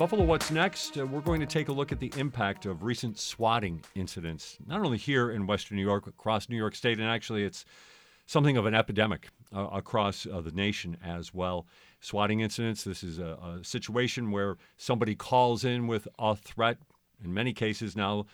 Buffalo What's Next, uh, we're going to take a look at the impact of recent swatting incidents, not only here in Western New York, across New York State, and actually it's something of an epidemic uh, across uh, the nation as well. Swatting incidents, this is a, a situation where somebody calls in with a threat. In many cases now,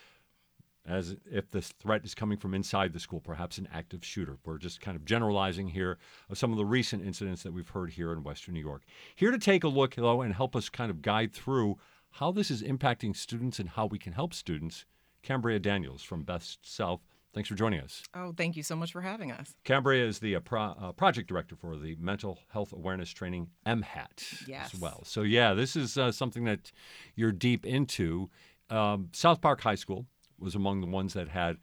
as if the threat is coming from inside the school, perhaps an active shooter. We're just kind of generalizing here of some of the recent incidents that we've heard here in Western New York. Here to take a look, though, and help us kind of guide through how this is impacting students and how we can help students, Cambria Daniels from Best Self. Thanks for joining us. Oh, thank you so much for having us. Cambria is the uh, pro, uh, project director for the Mental Health Awareness Training MHAT yes. as well. So, yeah, this is uh, something that you're deep into. Um, South Park High School was among the ones that had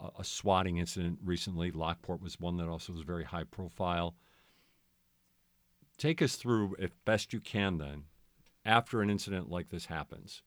a, a swatting incident recently. Lockport was one that also was very high profile. Take us through, if best you can, then, after an incident like this happens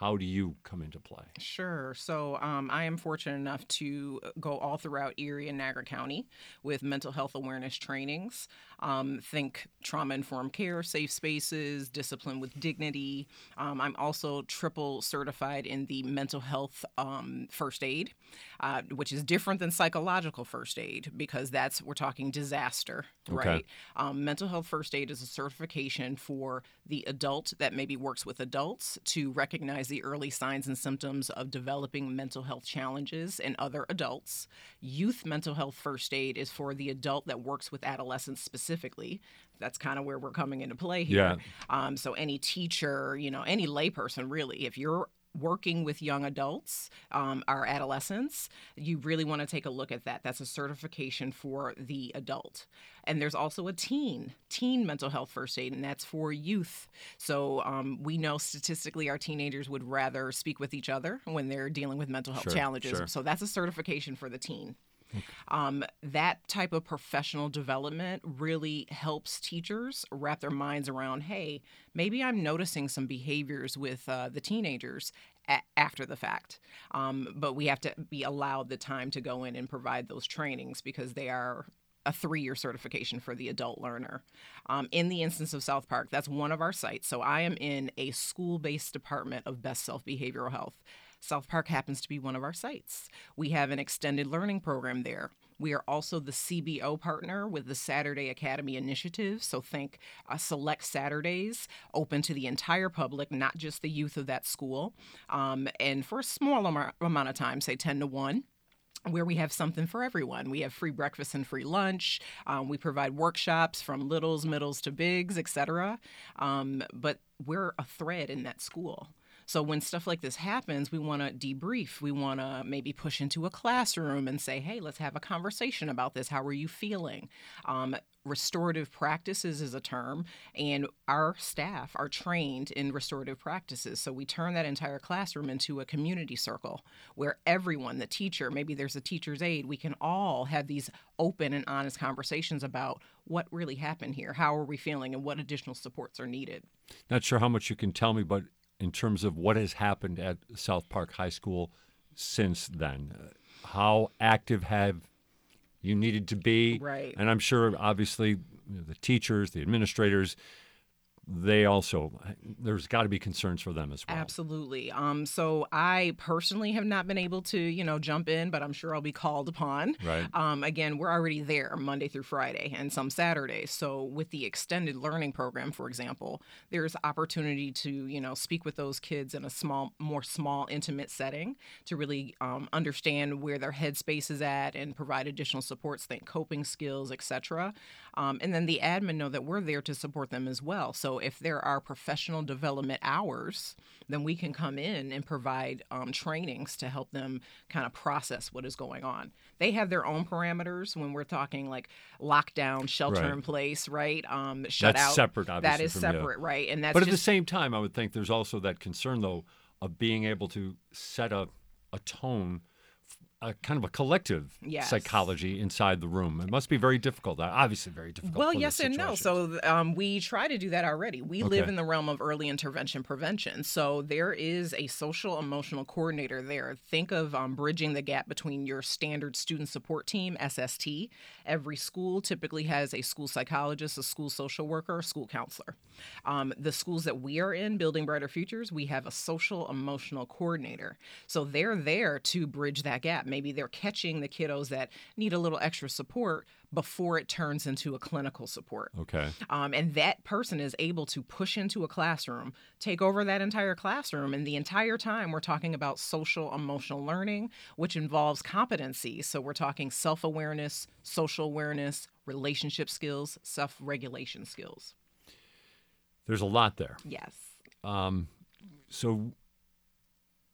how do you come into play? Sure. So um, I am fortunate enough to go all throughout Erie and Niagara County with mental health awareness trainings. Um, think trauma informed care, safe spaces, discipline with dignity. Um, I'm also triple certified in the mental health um, first aid, uh, which is different than psychological first aid because that's, we're talking disaster, okay. right? Um, mental health first aid is a certification for the adult that maybe works with adults to recognize the early signs and symptoms of developing mental health challenges in other adults. Youth mental health first aid is for the adult that works with adolescents specifically. That's kind of where we're coming into play here. Yeah. Um, so any teacher, you know, any layperson really, if you're working with young adults, um, our adolescents, you really want to take a look at that. That's a certification for the adult. And there's also a teen, teen mental health first aid, and that's for youth. So um, we know statistically our teenagers would rather speak with each other when they're dealing with mental health Sure, challenges. sure. So that's a certification for the teen. Um, that type of professional development really helps teachers wrap their minds around hey, maybe I'm noticing some behaviors with uh, the teenagers after the fact. Um, but we have to be allowed the time to go in and provide those trainings because they are a three year certification for the adult learner. Um, in the instance of South Park, that's one of our sites. So I am in a school based department of Best Self Behavioral Health. South Park happens to be one of our sites. We have an extended learning program there. We are also the CBO partner with the Saturday Academy Initiative. So think uh, select Saturdays open to the entire public, not just the youth of that school. Um, and for a small amo- amount of time, say 10 to 1 where we have something for everyone. We have free breakfast and free lunch. Um, we provide workshops from littles, middles to bigs, etc. Um, but we're a thread in that school. So when stuff like this happens, we want to debrief. We want to maybe push into a classroom and say, "Hey, let's have a conversation about this. How are you feeling?" Um, restorative practices is a term, and our staff are trained in restorative practices. So we turn that entire classroom into a community circle where everyone, the teacher, maybe there's a teacher's aide, we can all have these open and honest conversations about what really happened here, how are we feeling, and what additional supports are needed. Not sure how much you can tell me, but in terms of what has happened at South Park High School since then, uh, how active have you needed to be? Right. And I'm sure, obviously, you know, the teachers, the administrators, they also there's got to be concerns for them as well. Absolutely. Um, so I personally have not been able to, you know, jump in, but I'm sure I'll be called upon. Right. Um, again, we're already there Monday through Friday and some Saturdays. So with the extended learning program, for example, there's opportunity to, you know, speak with those kids in a small, more small, intimate setting to really um, understand where their headspace is at and provide additional supports, think coping skills, etc. Um, and then the admin know that we're there to support them as well. So if there are professional development hours, then we can come in and provide um, trainings to help them kind of process what is going on. They have their own parameters when we're talking like lockdown, shelter Right. in place, right? Um, shut That's out. separate, That obviously, is from you. separate, right? And that's but at the same time, I would think there's also that concern, though, of being able to set a, a tone, a kind of a collective Yes. psychology inside the room. It must be very difficult. uh, Obviously, very difficult. Well, yes and no. So um, we try to do that already. We live in the realm of early intervention prevention. So there is a social emotional coordinator there. Think of um, bridging the gap between your standard student support team, SST. Every school typically has a school psychologist, a school social worker, a school counselor. Um, the schools that we are in, Building Brighter Futures, we have a social emotional coordinator. So they're there to bridge that gap. Maybe they're catching the kiddos that need a little extra support before it turns into a clinical support. Okay. Um, and that person is able to push into a classroom, take over that entire classroom. And the entire time, we're talking about social emotional learning, which involves competencies. So we're talking self awareness, social awareness, relationship skills, self regulation skills. There's a lot there. Yes. Um, so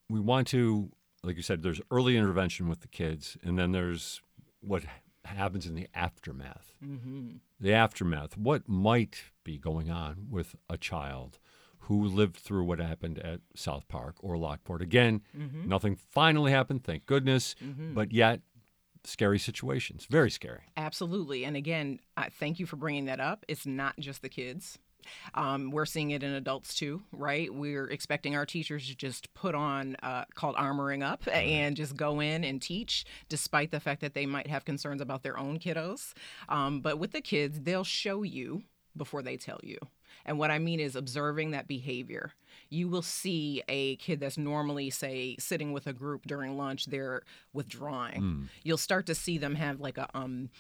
we want to, like you said, there's early intervention with the kids, and then there's what happens in the aftermath. Mm-hmm. The aftermath. What might be going on with a child who lived through what happened at South Park or Lockport? Again, Mhm. nothing finally happened, thank goodness, Mhm. but yet scary situations. Very scary. Absolutely. And again, I thank you for bringing that up. It's not just the kids. Um, we're seeing it in adults too, right? We're expecting our teachers to just put on uh, called armoring up and just go in and teach, despite the fact that they might have concerns about their own kiddos. Um, but with the kids, they'll show you before they tell you. And what I mean is observing that behavior. You will see a kid that's normally, say, sitting with a group during lunch, they're withdrawing. Mm. You'll start to see them have like a um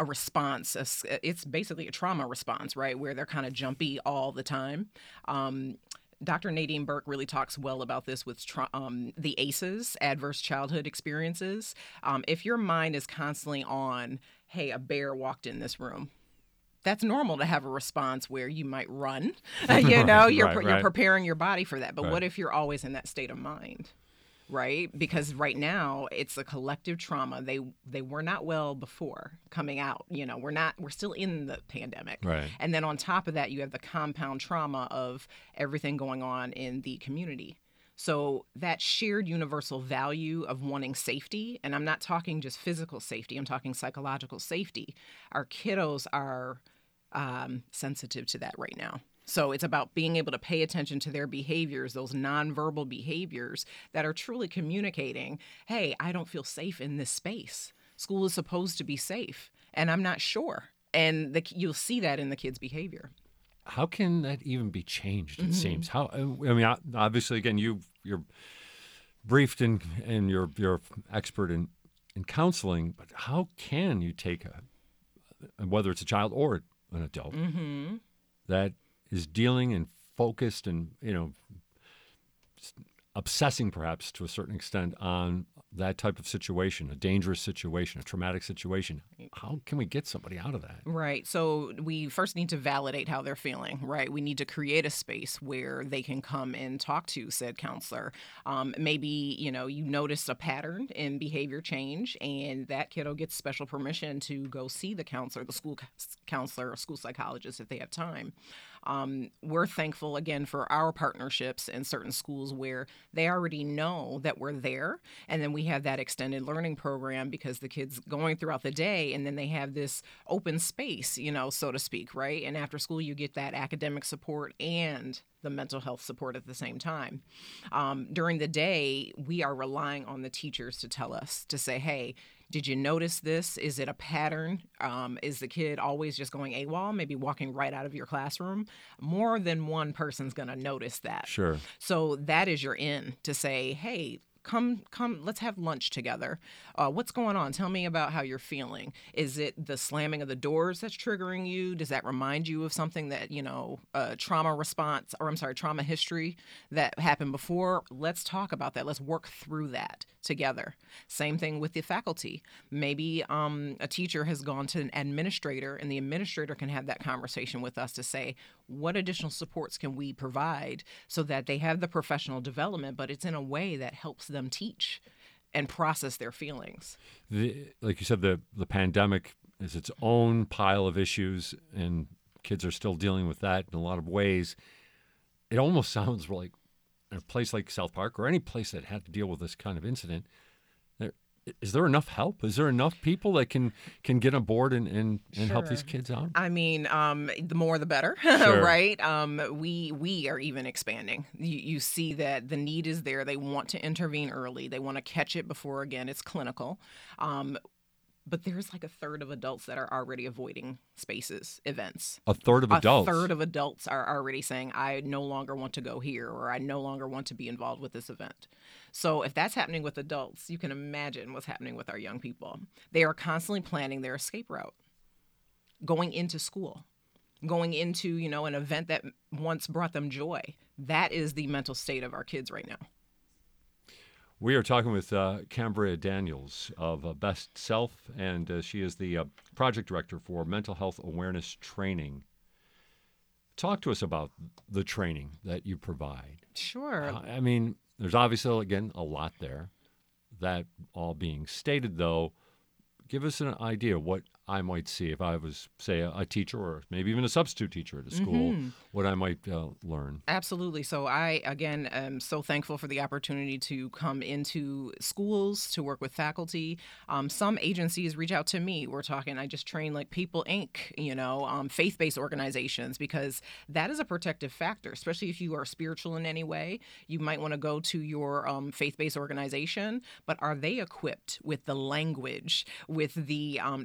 a response. a It's basically a trauma response, right, where they're kind of jumpy all the time. Um, Dr. Nadine Burke really talks well about this with tra- um, the ACEs, adverse childhood experiences. Um, if your mind is constantly on, hey, a bear walked in this room, that's normal to have a response where you might run. you know, you're, right, you're preparing your body for that. But Right. what if you're always in that state of mind? Right? Because right now it's a collective trauma. They they were not well before coming out. You know, we're not we're still in the pandemic. Right. And then on top of that, you have the compound trauma of everything going on in the community. So that shared universal value of wanting safety, and I'm not talking just physical safety, I'm talking psychological safety. Our kiddos are um, sensitive to that right now. So it's about being able to pay attention to their behaviors, those nonverbal behaviors that are truly communicating, hey, I don't feel safe in this space. School is supposed to be safe, and I'm not sure. And the, you'll see that in the kids' behavior. How can that even be changed? It Mhm. seems. How? I mean, obviously, again, you you're briefed and and you're you're expert in in counseling, but how can you take a whether it's a child or an adult Mm-hmm. that is dealing and focused and you know obsessing perhaps to a certain extent on that type of situation, a dangerous situation, a traumatic situation. How can we get somebody out of that? Right. So we first need to validate how they're feeling, right? We need to create a space where they can come and talk to said counselor. Um, maybe, you know, you notice a pattern in behavior change and that kiddo gets special permission to go see the counselor, the school counselor or school psychologist if they have time. Um, we're thankful again for our partnerships in certain schools where they already know that we're there. And then we have that extended learning program because the kids going throughout the day and then they have this open space, you know, so to speak, right? And after school, you get that academic support and the mental health support at the same time. Um, during the day, we are relying on the teachers to tell us to say, hey, Did you notice this? Is it a pattern? Um, is the kid always just going AWOL, maybe walking right out of your classroom? More than one person's going to notice that. Sure. So that is your in to say, hey, come come let's have lunch together. Uh, what's going on? Tell me about how you're feeling. Is it the slamming of the doors that's triggering you? Does that remind you of something that you know a trauma response or i'm sorry trauma history that happened before? Let's talk about that. Let's work through that together. Same thing with the faculty. Maybe um, a teacher has gone to an administrator and the administrator can have that conversation with us to say what additional supports can we provide so that they have the professional development but it's in a way that helps them teach and process their feelings. The, like you said, the the pandemic is its own pile of issues, and kids are still dealing with that in a lot of ways. It almost sounds like a place like South Park or any place that had to deal with this kind of incident, is there enough help? Is there enough people that can can get on board and and, and sure. help these kids out? I mean, um, the more the better, sure. right? Um, we we are even expanding. You, you see that the need is there. They want to intervene early. They want to catch it before again it's clinical. Um, but there's like a third of adults that are already avoiding spaces, events. A third of adults. A third of adults are already saying, I no longer want to go here or I no longer want to be involved with this event. So if that's happening with adults, you can imagine what's happening with our young people. They are constantly planning their escape route, going into school, going into, you know, an event that once brought them joy. That is the mental state of our kids right now. We are talking with uh, Cambria Daniels of uh, Best Self, and uh, she is the uh, project director for mental health awareness training. Talk to us about the training that you provide. Sure. I mean, there's obviously, again, a lot there. That all being stated, though, give us an idea what I might see if I was, say, a, a teacher or maybe even a substitute teacher at a school, mm-hmm. what I might uh, learn. Absolutely. So, I, again, am so thankful for the opportunity to come into schools to work with faculty. Um, some agencies reach out to me. We're talking, I just train like People Inc., you know, um, faith based organizations, because that is a protective factor, especially if you are spiritual in any way. You might want to go to your um, faith based organization, but are they equipped with the language, with the um,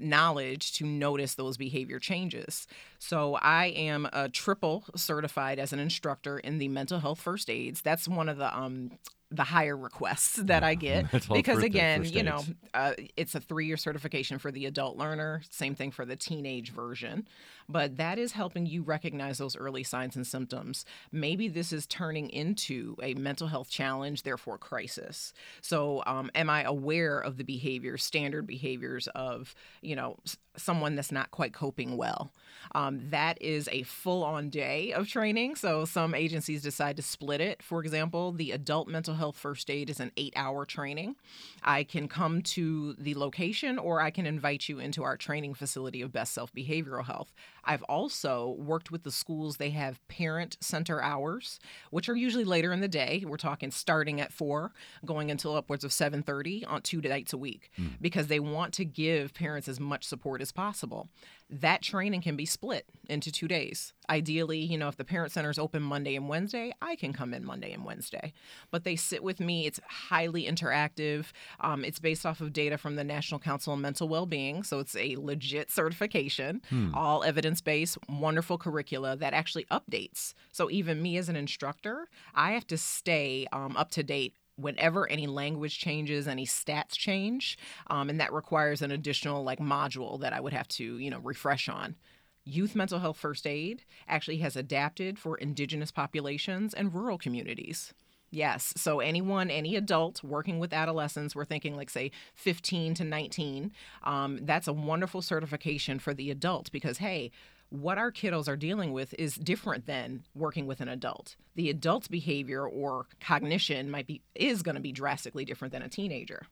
knowledge? to notice those behavior changes. So I am a triple certified as an instructor in the mental health first aids. That's one of the um, the higher requests that I get because again, you know, uh, it's a three-year certification for the adult learner. Same thing for the teenage version, but that is helping you recognize those early signs and symptoms. Maybe this is turning into a mental health challenge, therefore crisis. So, um, am I aware of the behaviors, standard behaviors of you know someone that's not quite coping well? Um, that is a full-on day of training. So some agencies decide to split it. For example, the adult mental health first aid is an eight-hour training. I can come to the location, or I can invite you into our training facility of Best Self Behavioral Health. I've also worked with the schools. They have parent center hours, which are usually later in the day. We're talking starting at four, going until upwards of seven thirty on two nights a week, mm. because they want to give parents as much support as possible that training can be split into two days. Ideally, you know, if the parent center is open Monday and Wednesday, I can come in Monday and Wednesday. But they sit with me. It's highly interactive. Um, it's based off of data from the National Council on Mental Wellbeing. So it's a legit certification, hmm. all evidence based, wonderful curricula that actually updates. So even me as an instructor, I have to stay um, up to date whenever any language changes, any stats change, um, and that requires an additional like module that I would have to you know refresh on. Youth mental health first aid actually has adapted for indigenous populations and rural communities. Yes. So anyone, any adult working with adolescents, we're thinking like say 15 to 19. Um, that's a wonderful certification for the adult because hey, what our kiddos are dealing with is different than working with an adult. The adult's behavior or cognition might be is going to be drastically different than a teenager.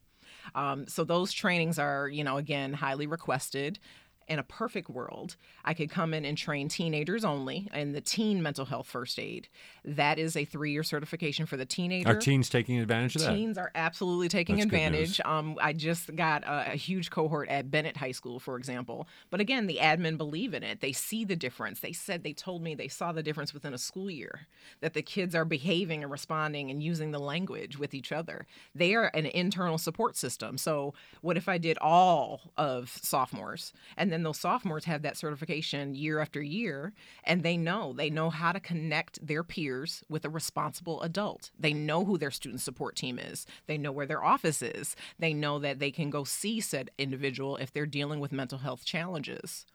Um, so those trainings are, you know, again, highly requested. In a perfect world, I could come in and train teenagers only in the teen mental health first aid. That is a three year certification for the teenager. Are teens taking advantage of that? Teens are absolutely taking That's advantage. Um, I just got a, a huge cohort at Bennett High School, for example. But again, the admin believe in it. They see the difference. They said they told me they saw the difference within a school year that the kids are behaving and responding and using the language with each other. They are an internal support system. So, what if I did all of sophomores and then those sophomores have that certification year after year and they know they know how to connect their peers with a responsible adult. They know who their student support team is. They know where their office is. They know that they can go see said individual if they're dealing with mental health challenges.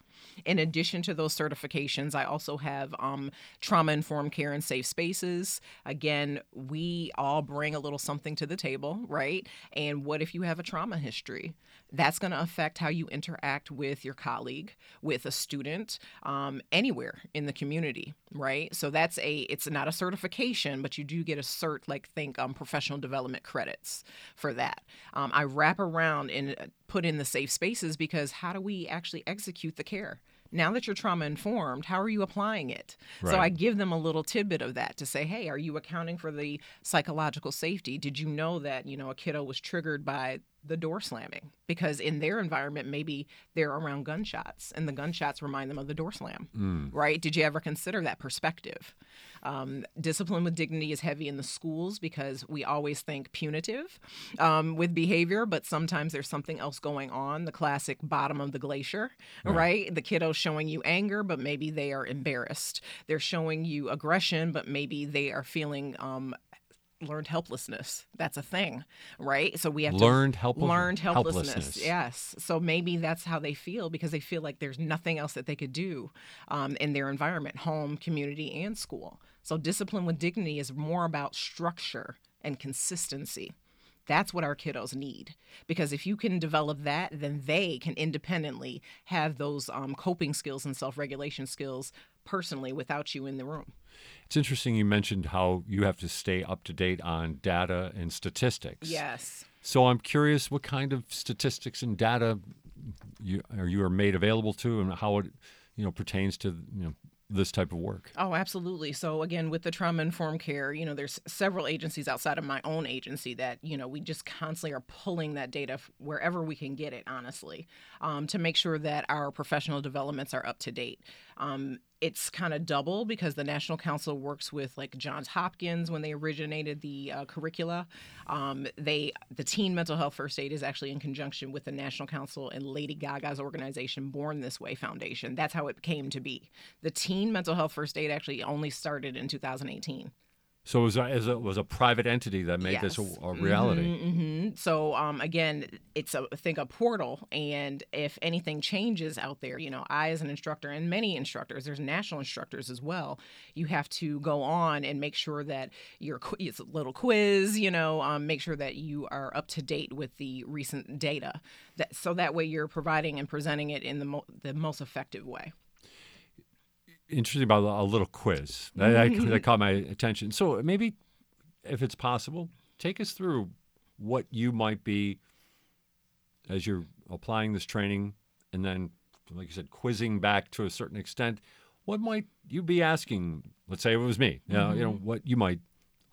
In addition to those certifications, I also have um, trauma informed care and safe spaces. Again, we all bring a little something to the table, right? And what if you have a trauma history? That's going to affect how you interact with your colleague, with a student, um, anywhere in the community, right? So that's a, it's not a certification, but you do get a cert, like think um, professional development credits for that. Um, I wrap around and uh, put in the safe spaces because how do we actually execute the care? Now that you're trauma informed, how are you applying it? So I give them a little tidbit of that to say, hey, are you accounting for the psychological safety? Did you know that, you know, a kiddo was triggered by the door slamming? Because in their environment, maybe they're around gunshots and the gunshots remind them of the door slam, Mm. right? Did you ever consider that perspective? Um, discipline with dignity is heavy in the schools because we always think punitive um, with behavior, but sometimes there's something else going on. The classic bottom of the glacier, Right. right? The kiddo showing you anger, but maybe they are embarrassed. They're showing you aggression, but maybe they are feeling um, learned helplessness. That's a thing, right? So we have Learned to helpless- learned helplessness. helplessness. Yes. So maybe that's how they feel because they feel like there's nothing else that they could do um, in their environment, home, community, and school. So discipline with dignity is more about structure and consistency. That's what our kiddos need. Because if you can develop that, then they can independently have those um, coping skills and self regulation skills personally without you in the room. It's interesting you mentioned how you have to stay up to date on data and statistics. Yes. So I'm curious what kind of statistics and data you are you are made available to and how it you know pertains to you know this type of work. Oh, absolutely. So again, with the trauma informed care, you know, there's several agencies outside of my own agency that you know we just constantly are pulling that data wherever we can get it, honestly, um, to make sure that our professional developments are up to date. Um, it's kind of double because the National Council works with like Johns Hopkins when they originated the uh, curricula. Um, they the Teen Mental Health First Aid is actually in conjunction with the National Council and Lady Gaga's organization, Born This Way Foundation. That's how it came to be. The Teen Mental Health First Aid actually only started in 2018. So it was a, as a, it was a private entity that made this a, a reality. hmm So um, again, it's a I think a portal, and if anything changes out there, you know, I as an instructor and many instructors, there's national instructors as well. You have to go on and make sure that your it's a little quiz, you know, um, make sure that you are up to date with the recent data, that so that way you're providing and presenting it in the mo- the most effective way. Interesting about a little quiz that, that, that caught my attention. So maybe, if it's possible, take us through what you might be as you're applying this training, and then, like you said, quizzing back to a certain extent. What might you be asking? Let's say it was me. You know, you know what you might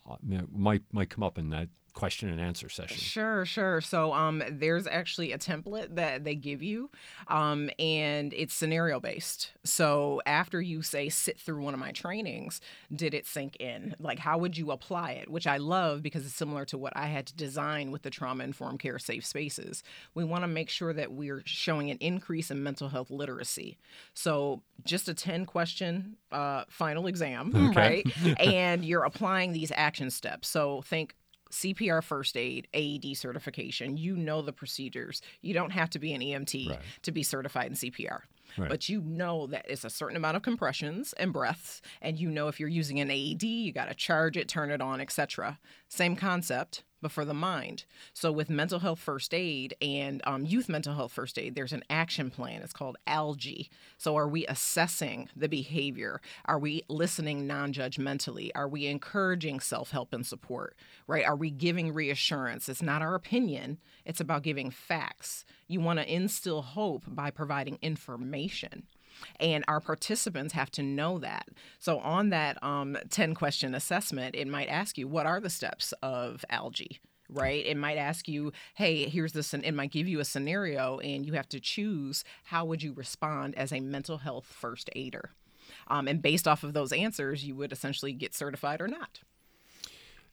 uh, might might come up in that question and answer session. Sure, sure. So um, there's actually a template that they give you, um, and it's scenario based. So after you say sit through one of my trainings, did it sink in? Like how would you apply it? Which I love because it's similar to what I had to design with the trauma informed care safe spaces. We want to make sure that we're showing an increase in mental health literacy. So just a 10 question uh, final exam, Okay. right? and you're applying these action steps. So think CPR first aid, AED certification. You know the procedures. You don't have to be an EMT Right. to be certified in CPR. Right. But you know that it's a certain amount of compressions and breaths, and you know if you're using an AED, you got to charge it, turn it on, etc. Same concept, but for the mind. So, with mental health first aid and um, youth mental health first aid, there's an action plan. It's called ALGEE. So, are we assessing the behavior? Are we listening non judgmentally? Are we encouraging self help and support? Right? Are we giving reassurance? It's not our opinion, it's about giving facts. You want to instill hope by providing information and our participants have to know that. So on that um, 10 question assessment, it might ask you, what are the steps of ALGEE? Right? It might ask you, hey, here's this, and it might give you a scenario, and you have to choose how would you respond as a mental health first aider. Um, and based off of those answers, you would essentially get certified or not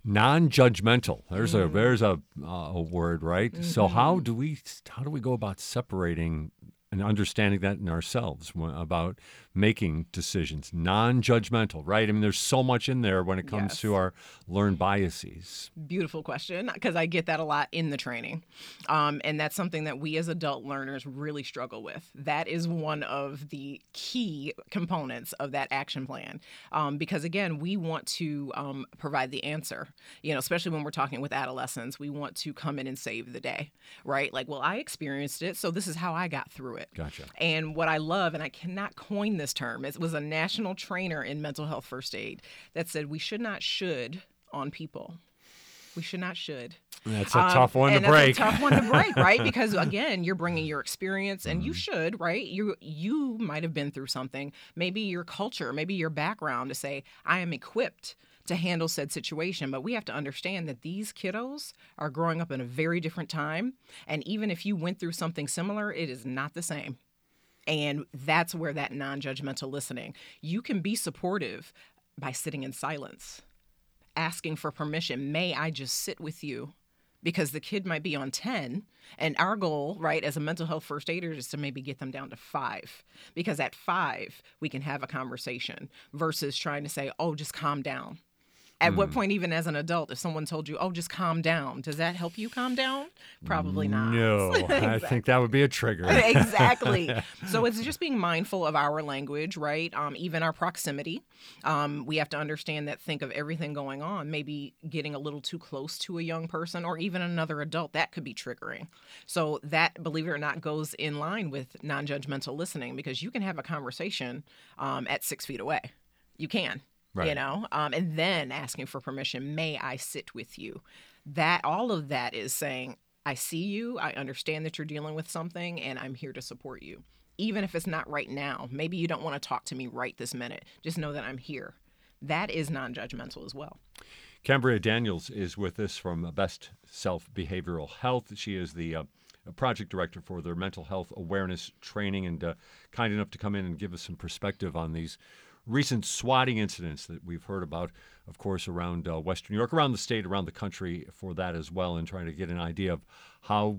non-judgmental there's mm. a there's a, uh, a word right mm-hmm. so how do we how do we go about separating and understanding that in ourselves about making decisions, non judgmental, right? I mean, there's so much in there when it comes yes. to our learned biases. Beautiful question, because I get that a lot in the training. Um, and that's something that we as adult learners really struggle with. That is one of the key components of that action plan. Um, because again, we want to um, provide the answer, you know, especially when we're talking with adolescents, we want to come in and save the day, right? Like, well, I experienced it, so this is how I got through it. Gotcha. And what I love, and I cannot coin this term. It was a national trainer in mental health first aid that said we should not should on people. We should not should. That's a um, tough one to break. tough one to break, right? Because again, you're bringing your experience, and mm-hmm. you should, right? You you might have been through something, maybe your culture, maybe your background, to say I am equipped to handle said situation. But we have to understand that these kiddos are growing up in a very different time, and even if you went through something similar, it is not the same. And that's where that non judgmental listening. You can be supportive by sitting in silence, asking for permission. May I just sit with you? Because the kid might be on 10, and our goal, right, as a mental health first aider is to maybe get them down to five. Because at five, we can have a conversation versus trying to say, oh, just calm down at mm. what point, even as an adult, if someone told you, "Oh, just calm down," does that help you calm down? Probably not. No, exactly. I think that would be a trigger. exactly. So it's just being mindful of our language, right? Um, even our proximity. Um, we have to understand that. Think of everything going on. Maybe getting a little too close to a young person or even another adult that could be triggering. So that, believe it or not, goes in line with non-judgmental listening because you can have a conversation um, at six feet away. You can right. you know, um, and then asking for permission. May I sit with you? That all of that is saying, I see you. I understand that you're dealing with something, and I'm here to support you. Even if it's not right now, maybe you don't want to talk to me right this minute. Just know that I'm here. That is non judgmental as well. Cambria Daniels is with us from Best Self Behavioral Health. She is the uh, project director for their mental health awareness training and uh, kind enough to come in and give us some perspective on these recent swatting incidents that we've heard about, of course, around uh, Western New York, around the state, around the country for that as well, and trying to get an idea of how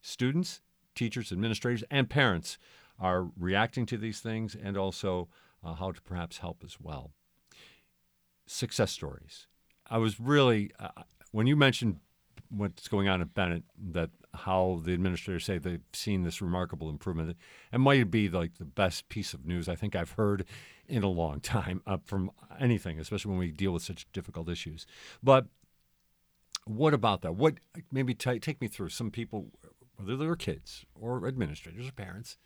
students, teachers, administrators, and parents are reacting to these things and also uh, how to perhaps help as well. Success stories. I was really, uh, when you mentioned what's going on at Bennett, that how the administrators say they've seen this remarkable improvement. It might be like the best piece of news I think I've heard in a long time uh, from anything, especially when we deal with such difficult issues. But what about that? What maybe t- take me through some people, whether they were kids or administrators or parents,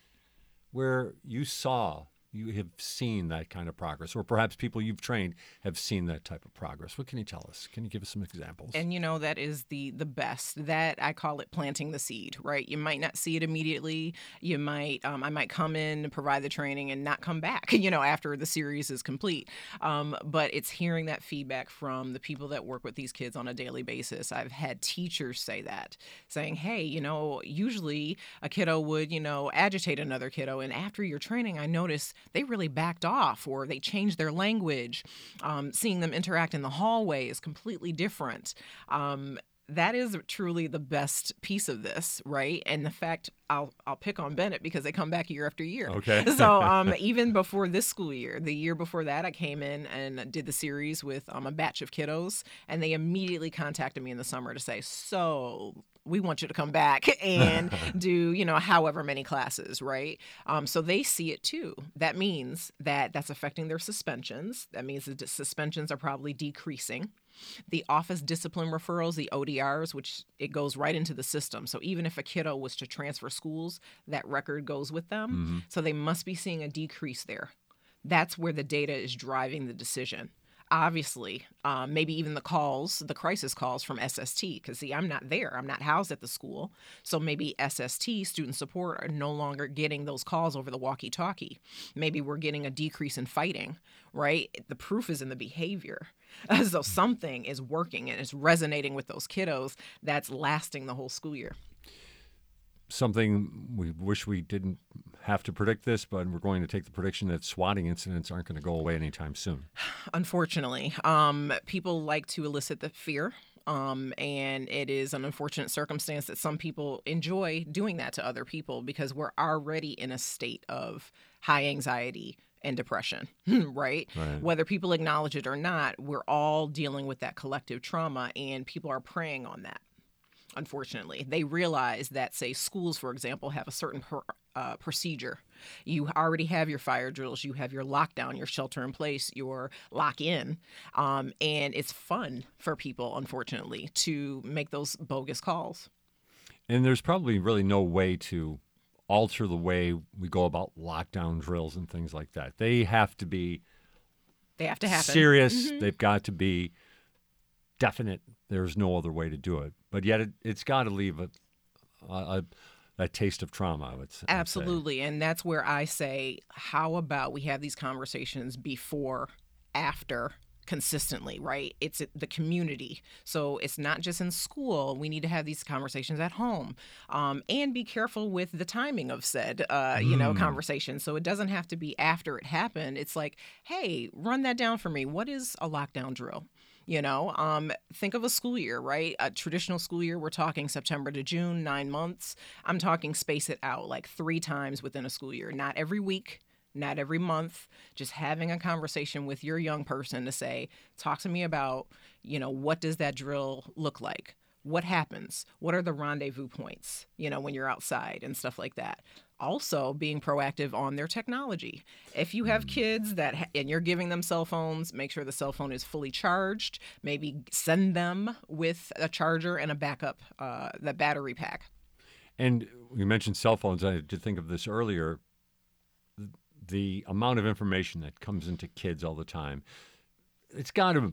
where you saw you have seen that kind of progress, or perhaps people you've trained have seen that type of progress. What can you tell us? Can you give us some examples? And you know that is the the best. That I call it planting the seed. Right? You might not see it immediately. You might um, I might come in provide the training and not come back. You know after the series is complete. Um, but it's hearing that feedback from the people that work with these kids on a daily basis. I've had teachers say that, saying, "Hey, you know, usually a kiddo would you know agitate another kiddo, and after your training, I noticed." They really backed off or they changed their language. Um, seeing them interact in the hallway is completely different. Um, that is truly the best piece of this, right? And the fact I'll I'll pick on Bennett because they come back year after year. Okay. so um, even before this school year, the year before that, I came in and did the series with um, a batch of kiddos, and they immediately contacted me in the summer to say, "So we want you to come back and do you know however many classes right um, so they see it too that means that that's affecting their suspensions that means the suspensions are probably decreasing The office discipline referrals, the ODRs, which it goes right into the system. So even if a kiddo was to transfer schools, that record goes with them. Mm-hmm. So they must be seeing a decrease there. That's where the data is driving the decision obviously um, maybe even the calls the crisis calls from sst because see i'm not there. I'm not housed at the school. So maybe sst student support are no longer getting those calls over the walkie talkie maybe we're getting a decrease in fighting right? The proof is in the behavior. So something is working and it's resonating with those kiddos that's lasting the whole school year something we wish we didn't have to predict this, but we're going to take the prediction that swatting incidents aren't going to go away anytime soon. Unfortunately, um, people like to elicit the fear. Um, and it is an unfortunate circumstance that some people enjoy doing that to other people because we're already in a state of high anxiety and depression, right? Right. Whether people acknowledge it or not, we're all dealing with that collective trauma, and people are preying on that unfortunately. They realize that, say, schools, for example, have a certain per, uh, procedure. You already have your fire drills, you have your lockdown, your shelter in place, your lock in. Um, and it's fun for people, unfortunately, to make those bogus calls. And there's probably really no way to alter the way we go about lockdown drills and things like that. They have to be they have to happen. serious. Mm-hmm. They've got to be definite. There's no other way to do it. But yet, it, has got to leave a, a, a, taste of trauma. I would say. Absolutely, and that's where I say, how about we have these conversations before, after, consistently, right? It's the community. So it's not just in school. We need to have these conversations at home um, and be careful with the timing of said, uh, you know, Mm. conversation. So it doesn't have to be after it happened. It's like, hey, run that down for me. What is a lockdown drill? You know, um, think of a school year, right? A traditional school year, we're talking September to June, nine months. I'm talking space it out like three times within a school year, not every week, not every month. Just having a conversation with your young person to say, talk to me about, you know, what does that drill look like? What happens? What are the rendezvous points, you know, when you're outside and stuff like that? Also being proactive on their technology. If you have kids that ha- and you're giving them cell phones, make sure the cell phone is fully charged. Maybe send them with a charger and a backup, uh, the battery pack. And you mentioned cell phones. I did think of this earlier. The amount of information that comes into kids all the time, it's got to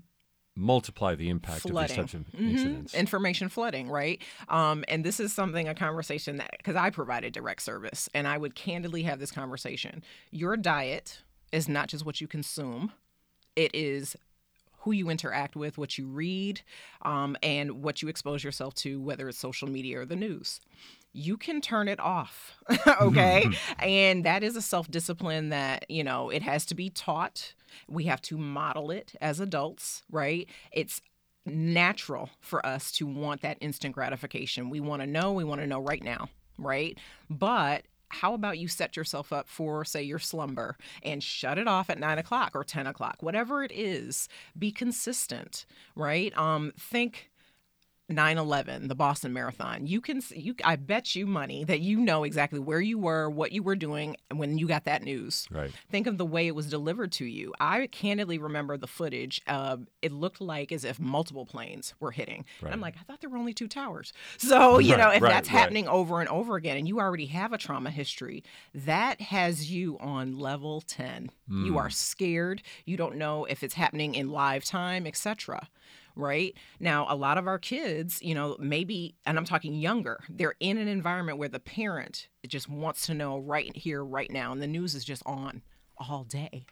multiply the impact flooding. of these types of Mhm. incidents. Information flooding, right? Um, and this is something, a conversation that, because I provided direct service and I would candidly have this conversation. Your diet is not just what you consume, it is who you interact with, what you read, um, and what you expose yourself to, whether it's social media or the news. You can turn it off, okay? and that is a self discipline that, you know, it has to be taught. We have to model it as adults, right? It's natural for us to want that instant gratification. We want to know, we want to know right now, right? But how about you set yourself up for, say, your slumber and shut it off at nine o'clock or 10 o'clock, whatever it is, be consistent, right? Um, think 9/11, the Boston Marathon. You can you I bet you money that you know exactly where you were, what you were doing when you got that news. Right. Think of the way it was delivered to you. I candidly remember the footage. Uh, it looked like as if multiple planes were hitting. And I'm like, I thought there were only two towers. So, you Right, know, if right, that's right. happening over and over again and you already have a trauma history, that has you on level 10. You Mm. are scared. You don't know if it's happening in live time, etc right? Now, a lot of our kids, you know, maybe, and I'm talking younger, they're in an environment where the parent just wants to know right here, right now, and the news is just on all day.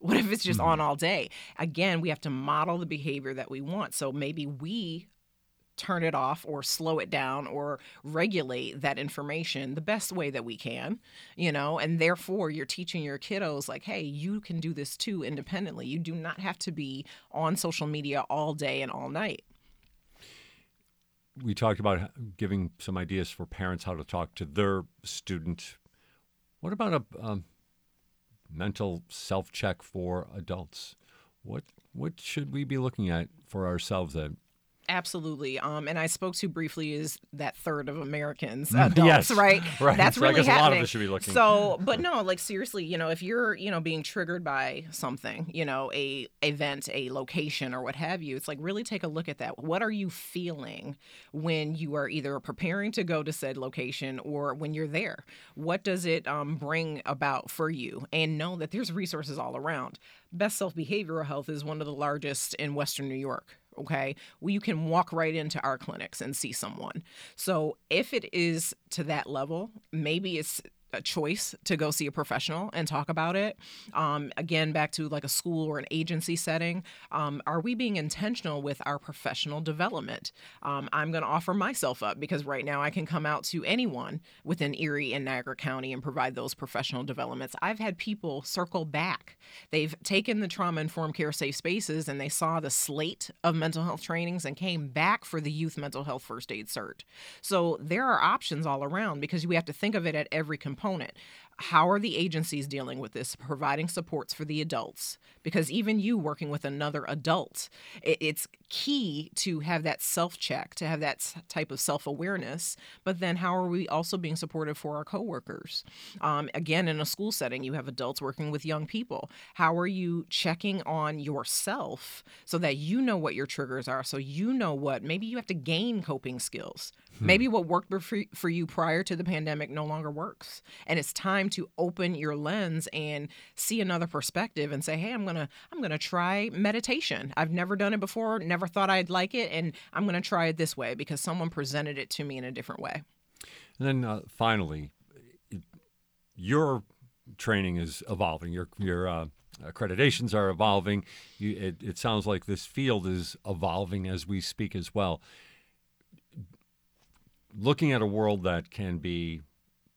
What if it's just on mm-hmm. all day? Again, we have to model the behavior that we want. So maybe we turn it off or slow it down or regulate that information the best way that we can, you know, and therefore you're teaching your kiddos like, hey, you can do this too independently. You do not have to be on social media all day and all night. we talked about giving some ideas for parents how to talk to their student. What about a um, mental self check for adults? What what should we be looking at for ourselves that Absolutely. Um, and I spoke to briefly is that third of Americans, Mm, adults, yes. right? Right. That's So I really guess a lot of happening. us should be looking. So, but no, like seriously, you know, if you're, you know, being triggered by something, you know, a event, a location, or what have you, it's like really take a look at that. What are you feeling when you are either preparing to go to said location or when you're there? What does it um, bring about for you? And know that there's resources all around. Best Self Behavioral Health is one of the largest in Western New York. Okay. Well, you can walk right into our clinics and see someone. So if it is to that level, maybe it's a choice to go see a professional and talk about it. Um, again, back to like a school or an agency setting, um, are we being intentional with our professional development? Um, I'm going to offer myself up because right now I can come out to anyone within Erie and Niagara County and provide those professional developments. I've had people circle back. They've taken the trauma informed care safe spaces and they saw the slate of mental health trainings and came back for the youth mental health first aid cert. So there are options all around because we have to think of it at every component. How are the agencies dealing with this, providing supports for the adults? Because even you working with another adult, it's key to have that self check, to have that type of self awareness. But then, how are we also being supportive for our coworkers? Um, again, in a school setting, you have adults working with young people. How are you checking on yourself so that you know what your triggers are? So you know what maybe you have to gain coping skills. Maybe what worked for, for you prior to the pandemic no longer works. And it's time to open your lens and see another perspective and say, "Hey, I'm going to I'm going to try meditation. I've never done it before, never thought I'd like it, and I'm going to try it this way because someone presented it to me in a different way." And then uh, finally, your training is evolving. Your your uh, accreditations are evolving. You, it, it sounds like this field is evolving as we speak as well. Looking at a world that can be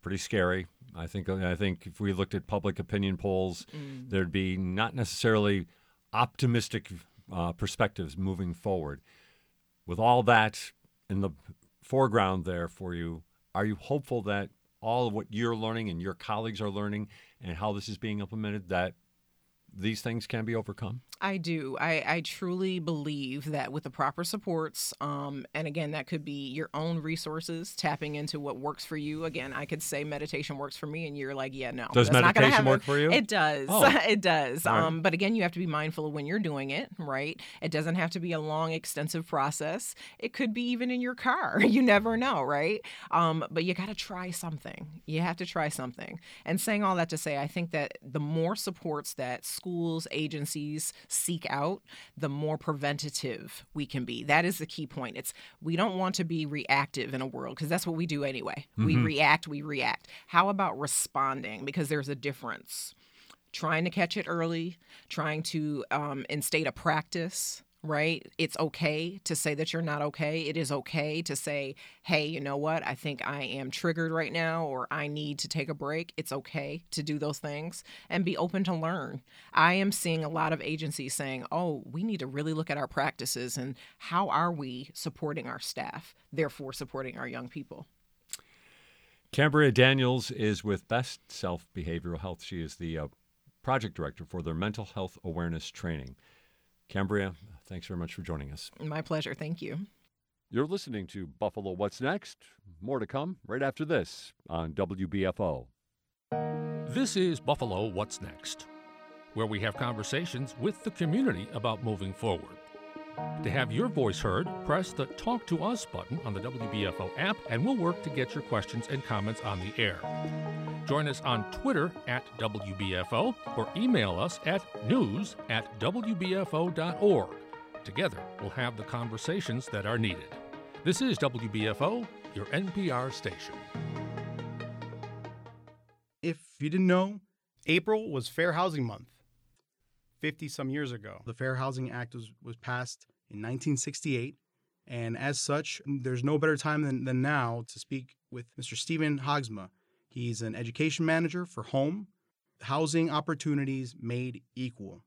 pretty scary. I think I think if we looked at public opinion polls, there'd be not necessarily optimistic uh, perspectives moving forward. With all that in the foreground there for you, are you hopeful that all of what you're learning and your colleagues are learning and how this is being implemented that these things can be overcome? I do. I, I truly believe that with the proper supports, um, and again, that could be your own resources, tapping into what works for you. Again, I could say meditation works for me, and you're like, yeah, no. Does meditation work for you? It does. Oh. it does. Right. Um, but again, you have to be mindful of when you're doing it, right? It doesn't have to be a long, extensive process. It could be even in your car. You never know, right? Um, but you got to try something. You have to try something. And saying all that to say, I think that the more supports that schools, agencies seek out, the more preventative we can be. That is the key point. It's we don't want to be reactive in a world because that's what we do anyway. We Mhm. react, we react. How about responding? Because there's a difference. Trying to catch it early, trying to um, instate a practice, right? It's okay to say that you're not okay. It is okay to say, hey, you know what? I think I am triggered right now or I need to take a break. It's okay to do those things and be open to learn. I am seeing a lot of agencies saying, oh, we need to really look at our practices and how are we supporting our staff, therefore supporting our young people. Cambria Daniels is with Best Self Behavioral Health. She is the uh, project director for their mental health awareness training. Cambria, thanks very much for joining us. My pleasure. Thank you. You're listening to Buffalo What's Next. More to come right after this on WBFO. This is Buffalo What's Next, where we have conversations with the community about moving forward. To have your voice heard, press the Talk to Us button on the WBFO app, and we'll work to get your questions and comments on the air. Join us on Twitter at WBFO or email us at news at WBFO.org. Together, we'll have the conversations that are needed. This is WBFO, your NPR station. If you didn't know, April was Fair Housing Month. 50 some years ago, the Fair Housing Act was, was passed in 1968. And as such, there's no better time than, than now to speak with Mr. Steven Haagsma. He's an education manager for home, housing opportunities made equal.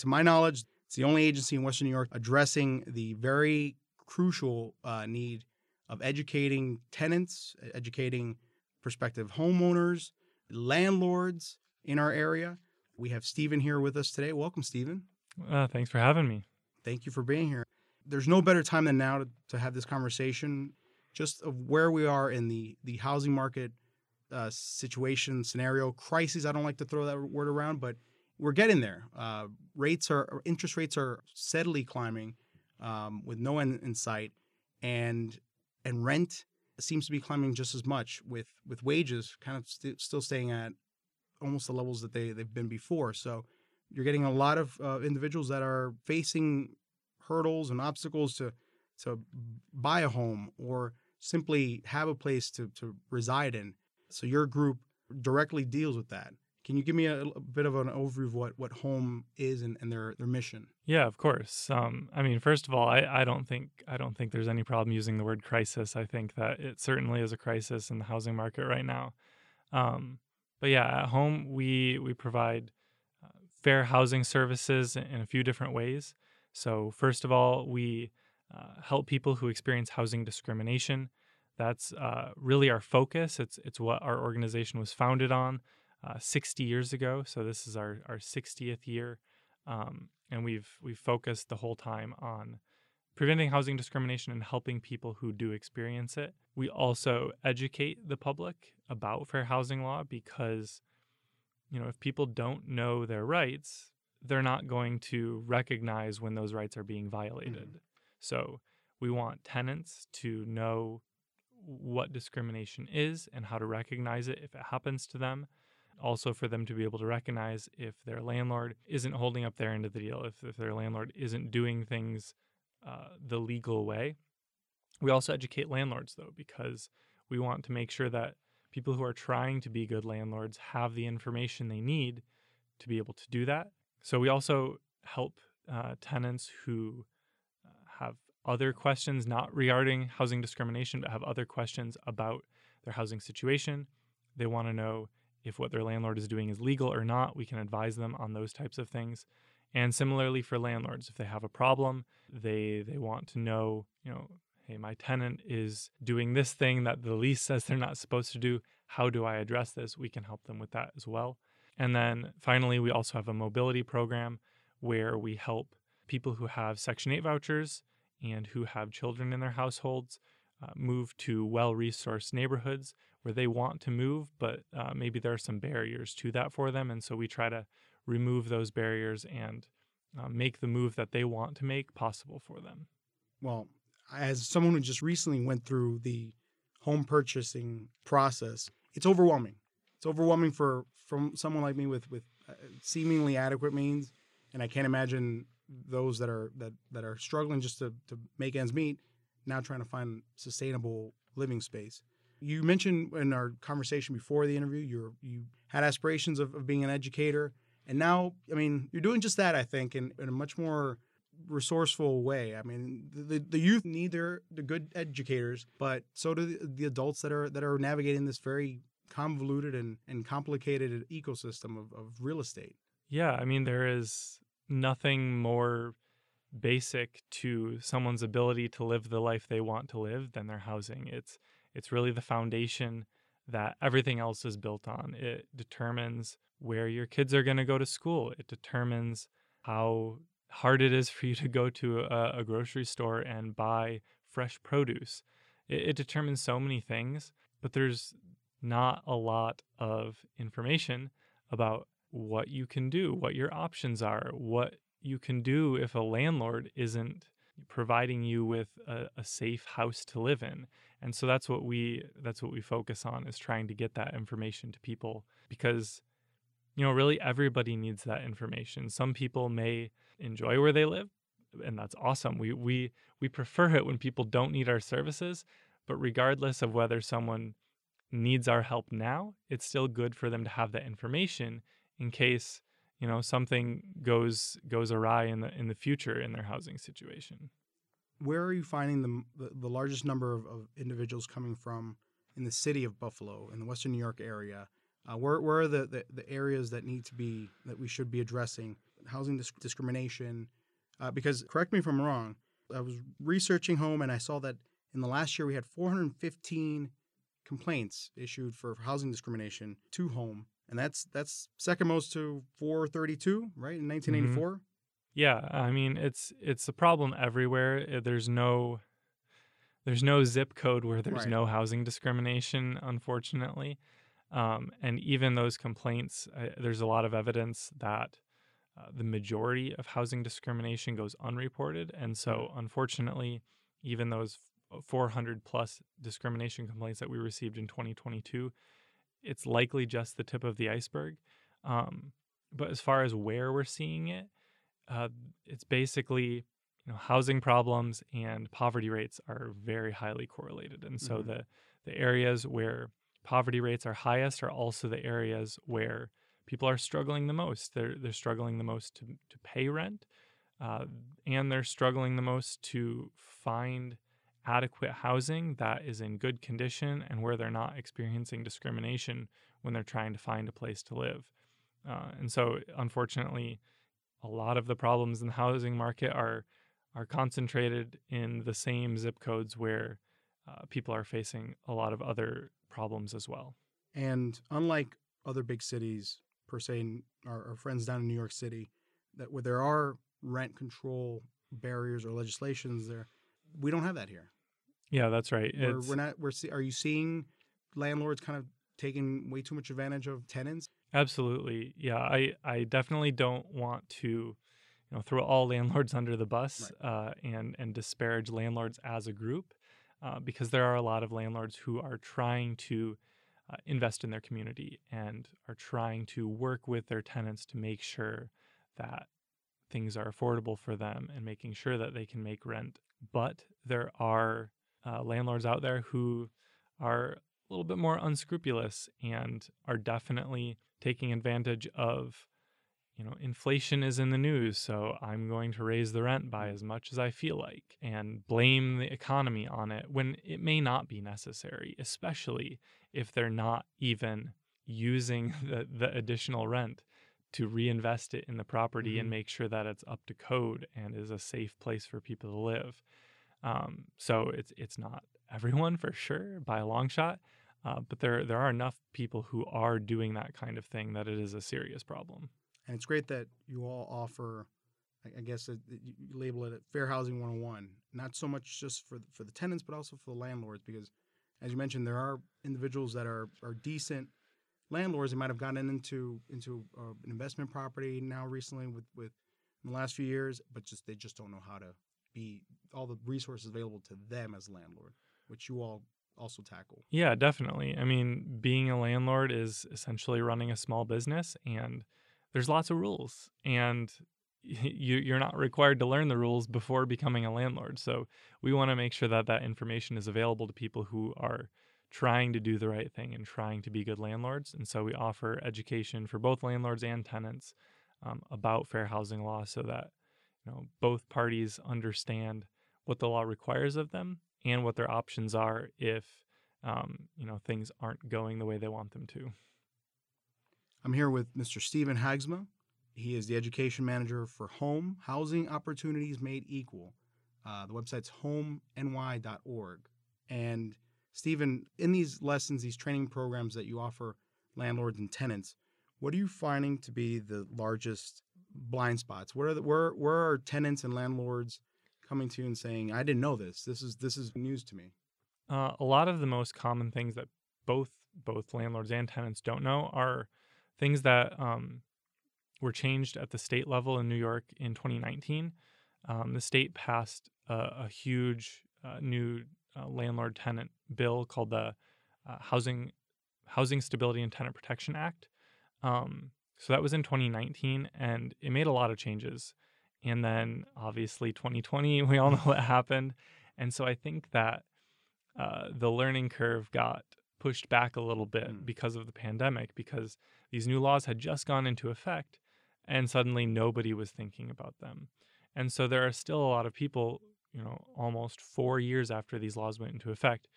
To my knowledge, it's the only agency in Western New York addressing the very crucial uh, need of educating tenants, educating prospective homeowners, landlords in our area. We have Steven here with us today. Welcome, Steven. Uh, thanks for having me. Thank you for being here. there's no better time than now to, to have this conversation, just of where we are in the the housing market uh, situation scenario crisis. I don't like to throw that word around, but we're getting there. Uh, rates are interest rates are steadily climbing um, with no end in sight, and and rent seems to be climbing just as much with with wages kind of st- still staying at almost the levels that they they've been before. So you're getting a lot of uh, individuals that are facing hurdles and obstacles to to buy a home or simply have a place to to reside in. So your group directly deals with that. Can you give me a, a bit of an overview of what, what home is and, and their, their mission? Yeah, of course. Um, I mean, first of all, I, I don't think I don't think there's any problem using the word crisis. I think that it certainly is a crisis in the housing market right now. Um, but yeah, at home we we provide uh, fair housing services in a few different ways. So first of all, we uh, help people who experience housing discrimination. That's uh, really our focus. It's it's what our organization was founded on uh, 60 years ago. So this is our, our 60th year. Um, and we've we've focused the whole time on preventing housing discrimination and helping people who do experience it. We also educate the public about fair housing law because you know, if people don't know their rights, they're not going to recognize when those rights are being violated. Mm-hmm. So, we want tenants to know what discrimination is and how to recognize it if it happens to them also for them to be able to recognize if their landlord isn't holding up their end of the deal, if, if their landlord isn't doing things uh, the legal way. We also educate landlords, though, because we want to make sure that people who are trying to be good landlords have the information they need to be able to do that. So we also help uh, tenants who uh, have other questions, not regarding housing discrimination, but have other questions about their housing situation. They want to know if what their landlord is doing is legal or not. We can advise them on those types of things. And similarly for landlords, if they have a problem, they they want to know, you know, hey, my tenant is doing this thing that the lease says they're not supposed to do. How do I address this? We can help them with that as well. And then finally, we also have a mobility program where we help people who have Section 8 vouchers and who have children in their households uh, move to well resourced neighborhoods where they want to move, but uh, maybe there are some barriers to that for them. And so we try to remove those barriers and uh, make the move that they want to make possible for them. Well, as someone who just recently went through the home purchasing process, it's overwhelming. It's overwhelming for from someone like me with with uh, seemingly adequate means, and I can't imagine those that are that that are struggling just to to make ends meet now trying to find sustainable living space. You mentioned in our conversation before the interview, you you had aspirations of, of being an educator, and now, I mean, you're doing just that. I think in, in a much more resourceful way. I mean, the, the youth need their the good educators, but so do the, the adults that are that are navigating this very convoluted and, and complicated ecosystem of, of real estate. Yeah, I mean, there is nothing more basic to someone's ability to live the life they want to live than their housing. It's it's really the foundation that everything else is built on. It determines where your kids are going to go to school. It determines how hard it is for you to go to a, a grocery store and buy fresh produce. It, it determines so many things, but there's not a lot of information about what you can do, what your options are, what you can do if a landlord isn't providing you with a, a, safe house to live in and so that's what we that's what we focus on is trying to get that information to people because you know really everybody needs that information. Some people may enjoy where they live and that's awesome. We we we prefer it when people don't need our services but regardless of whether someone needs our help now it's still good for them to have that information in case you know something goes goes awry in the in the future in their housing situation where are you finding the the, the largest number of, of, individuals coming from in the city of buffalo in the western new york area uh, where, where are the, the, the, areas that need to be that we should be addressing housing disc- discrimination uh, because correct me if i'm wrong i was researching home and i saw that in the last year we had 415 complaints issued for housing discrimination to home and that's that's second most to 432, right, in 1984. Mm-hmm. Yeah, I mean it's it's a problem everywhere. Uh, There's no there's no zip code where there's Right. no housing discrimination, unfortunately. Um, and even those complaints, uh, there's a lot of evidence that uh, the majority of housing discrimination goes unreported. And so, unfortunately, even those f- 400 plus discrimination complaints that we received in 2022, it's likely just the tip of the iceberg. Um, but as far as where we're seeing it, uh, it's basically you know housing problems and poverty rates are very highly correlated, and so Mhm. the the areas where poverty rates are highest are also the areas where people are struggling the most. They're they're struggling the most to to pay rent, uh, and they're struggling the most to find adequate housing that is in good condition and where they're not experiencing discrimination when they're trying to find a place to live. Uh, and so, unfortunately, a lot of the problems in the housing market are are concentrated in the same zip codes where uh, people are facing a lot of other problems as well. And unlike other big cities, per se, our, our friends down in New York City, that where there are rent control barriers or legislations, there we don't have that here. Yeah, that's right. We're, we're not. We're. Are you seeing landlords kind of taking way too much advantage of tenants? Absolutely. Yeah, I, I definitely don't want to, you know, throw all landlords under the bus uh, and and disparage landlords as a group, uh, because there are a lot of landlords who are trying to uh, invest in their community and are trying to work with their tenants to make sure that things are affordable for them and making sure that they can make rent. But there are uh, landlords out there who are a little bit more unscrupulous and are definitely taking advantage of you know inflation is in the news so i'm going to raise the rent by as much as i feel like and blame the economy on it when it may not be necessary especially if they're not even using the, the additional rent to reinvest it in the property and Mhm. make sure that it's up to code and is a safe place for people to live um, so it's it's not everyone for sure by a long shot, uh, but there there are enough people who are doing that kind of thing that it is a serious problem. And it's great that you all offer, I- guess you label it Fair Housing 101, not so much just for the, for the tenants, but also for the landlords, because as you mentioned, there are individuals that are, are decent landlords that might have gotten into into uh, an investment property now recently with, with in the last few years, but just they just don't know how to be all the resources available to them as landlord, which you all also tackle. Yeah, definitely. I mean, being a landlord is essentially running a small business, and there's lots of rules, and you you're not required to learn the rules before becoming a landlord. So we want to make sure that that information is available to people who are trying to do the right thing and trying to be good landlords. And so we offer education for both landlords and tenants um, about fair housing law, so that you know both parties understand what the law requires of them and what their options are if um, you know things aren't going the way they want them to. I'm here with Mr. Steven Haagsma. He is the education manager for Home Housing Opportunities Made Equal. Uh, the website's homeny.org. And Steven, in these lessons, these training programs that you offer landlords and tenants, what are you finding to be the largest blind spots? Where are the, where where are tenants and landlords coming to you and saying, "I didn't know this. This is this is news to me." Uh, a lot of the most common things that both both landlords and tenants don't know are things that um, were changed at the state level in New York in 2019. Um, the state passed a, a huge uh, new uh, landlord tenant bill called the uh, Housing Housing Stability and Tenant Protection Act. Um, so that was in 2019, and it made a lot of changes. And then obviously 2020, we all know what happened. And so I think that uh, the learning curve got pushed back a little bit because of the pandemic, because these new laws had just gone into effect and suddenly nobody was thinking about them. And so there are still a lot of people, you know, almost four years after these laws went into effect,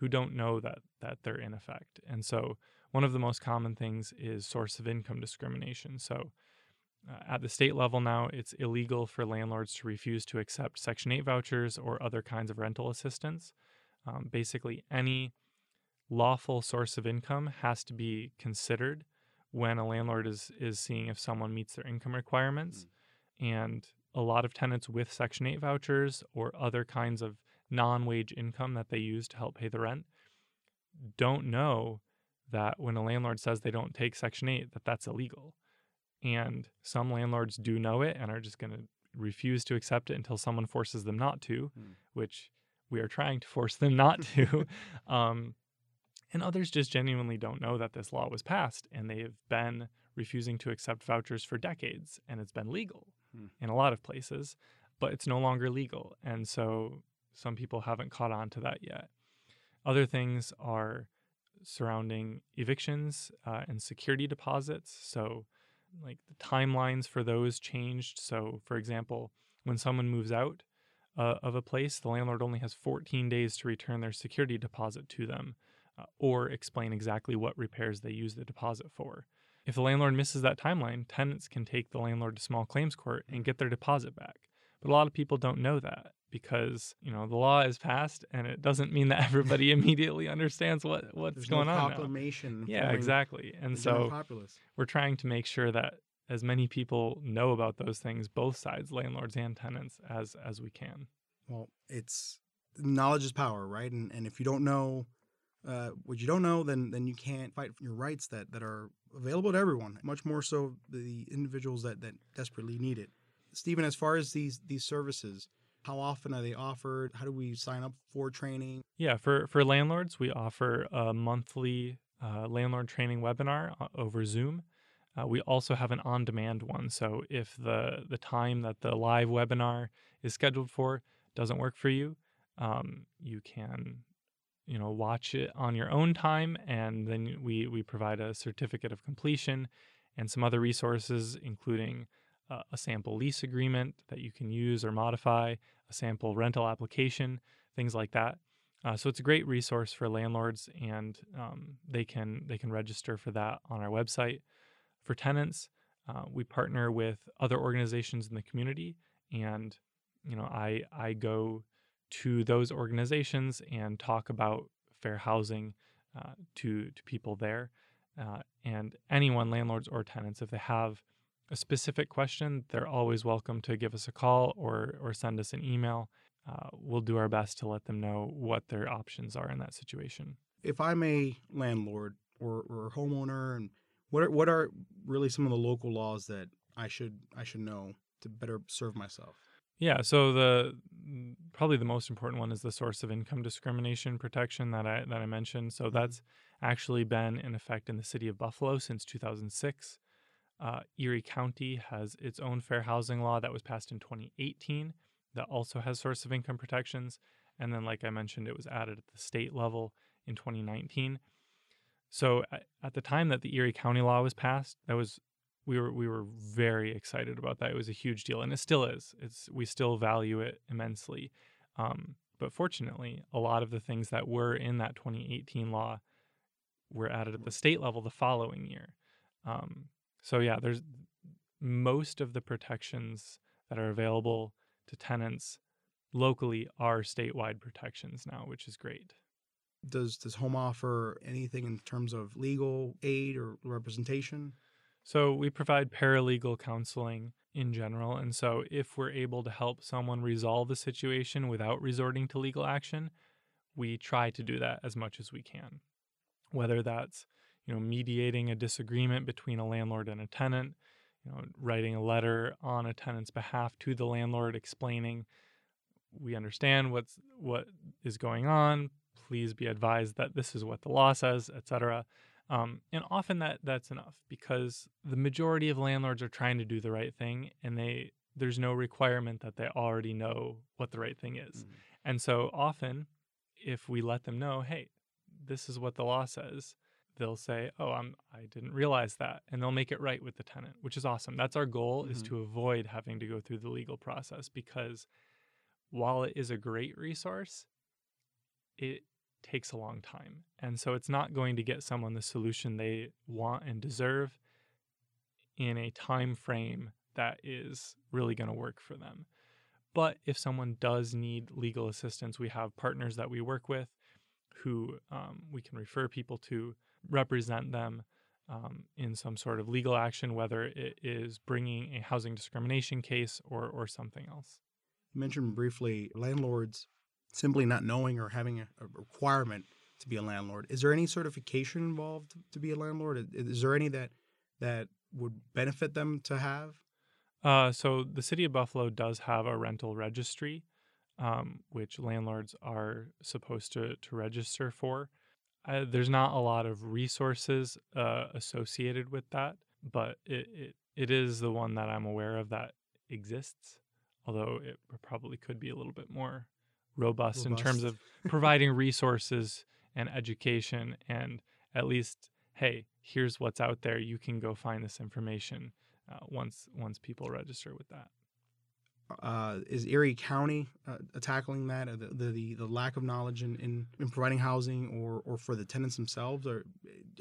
who don't know that that they're in effect. And so one of the most common things is source of income discrimination. So at the state level now, it's illegal for landlords to refuse to accept Section 8 vouchers or other kinds of rental assistance. Um, basically, any lawful source of income has to be considered when a landlord is is seeing if someone meets their income requirements. And a lot of tenants with Section 8 vouchers or other kinds of non wage income that they use to help pay the rent don't know that when a landlord says they don't take Section 8, that that's illegal. And some landlords do know it and are just going to refuse to accept it until someone forces them not to, Hmm. which we are trying to force them not to. um, and others just genuinely don't know that this law was passed and they have been refusing to accept vouchers for decades and it's been legal Hmm. in a lot of places, but it's no longer legal. And so some people haven't caught on to that yet. Other things are surrounding evictions uh, and security deposits. So, like the timelines for those changed. So, for example, when someone moves out uh, of a place, the landlord only has 14 days to return their security deposit to them uh, or explain exactly what repairs they use the deposit for. If the landlord misses that timeline, tenants can take the landlord to small claims court and get their deposit back. But a lot of people don't know that because, you know, the law is passed and it doesn't mean that everybody immediately understands what what's There's going no on. proclamation Yeah, exactly. And so populace. we're trying to make sure that as many people know about those things, both sides, landlords and tenants, as as we can. Well, it's knowledge is power, right? And and if you don't know uh, what you don't know, then then you can't fight for your rights that that are available to everyone. Much more so the individuals that that desperately need it. Steven, as far as these these services, how often are they offered? How do we sign up for training? Yeah, for for landlords, we offer a monthly uh, landlord training webinar over Zoom. Uh, we also have an on-demand one. So if the the time that the live webinar is scheduled for doesn't work for you, um, you can you know watch it on your own time, and then we we provide a certificate of completion and some other resources, including uh, a sample lease agreement that you can use or modify, a sample rental application, things like that. Uh, so it's a great resource for landlords, and um, they can they can register for that on our website. For tenants, uh, we partner with other organizations in the community, and you know I I go to those organizations and talk about fair housing uh, to to people there, uh, and anyone landlords or tenants if they have a specific question, they're always welcome to give us a call or or send us an email. Uh, we'll do our best to let them know what their options are in that situation. If I'm a landlord or, or a homeowner, and what are, what are really some of the local laws that I should I should know to better serve myself? Yeah, so the mm, probably the most important one is the source of income discrimination protection that I that I mentioned. So that's actually been in effect in the city of Buffalo since 2006. Uh, Erie County has its own fair housing law that was passed in 2018 that also has source of income protections. And then, like I mentioned, it was added at the state level in 2019. So at, the time that the Erie County law was passed, that was we were we were very excited about that. It was a huge deal, and it still is. It's we still value it immensely. Um, but fortunately, a lot of the things that were in that 2018 law were added at the state level the following year. Um, so yeah, there's most of the protections that are available to tenants locally are statewide protections now, which is great. Does does home offer anything in terms of legal aid or representation? So we provide paralegal counseling in general. And so if we're able to help someone resolve the situation without resorting to legal action, we try to do that as much as we can. Whether that's, you know, mediating a disagreement between a landlord and a tenant, you know, writing a letter on a tenant's behalf to the landlord explaining we understand what's what is going on. Please be advised that this is what the law says, etc. Um, and often that that's enough because the majority of landlords are trying to do the right thing, and they there's no requirement that they already know what the right thing is. Mm-hmm. And so often, if we let them know, hey, this is what the law says, they'll say, oh, I'm I didn't realize that, and they'll make it right with the tenant, which is awesome. That's our goal is Mhm. to avoid having to go through the legal process because while it is a great resource, it takes a long time. And so it's not going to get someone the solution they want and deserve in a time frame that is really going to work for them. But if someone does need legal assistance, we have partners that we work with who um, we can refer people to, represent them, um, in some sort of legal action, whether it is bringing a housing discrimination case or, or something else. You mentioned briefly landlords simply not knowing or having a, a requirement to be a landlord. Is there any certification involved to be a landlord? Is there any that that would benefit them to have? Uh, so the city of Buffalo does have a rental registry, um, which landlords are supposed to to register for. Uh, there's not a lot of resources uh, associated with that, but it, it it is the one that I'm aware of that exists. Although it probably could be a little bit more robust, robust. in terms of providing resources and education and at least hey here's what's out there you can go find this information uh, once once people register with that uh, is Erie County uh, tackling that, the, the, the lack of knowledge in, in, in, providing housing, or or for the tenants themselves? Or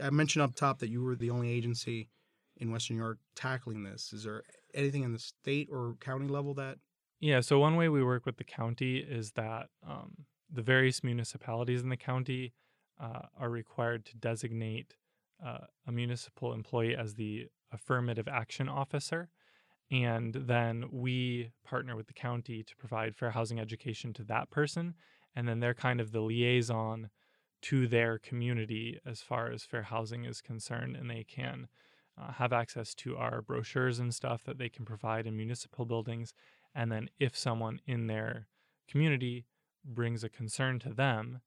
I mentioned up top that you were the only agency in Western New York tackling this. Is there anything in the state or county level that? Yeah. So one way we work with the county is that um, the various municipalities in the county uh, are required to designate uh, a municipal employee as the affirmative action officer. And then we partner with the county to provide fair housing education to that person. And then they're kind of the liaison to their community as far as fair housing is concerned. And they can uh, have access to our brochures and stuff that they can provide in municipal buildings. And then if someone in their community brings a concern to them,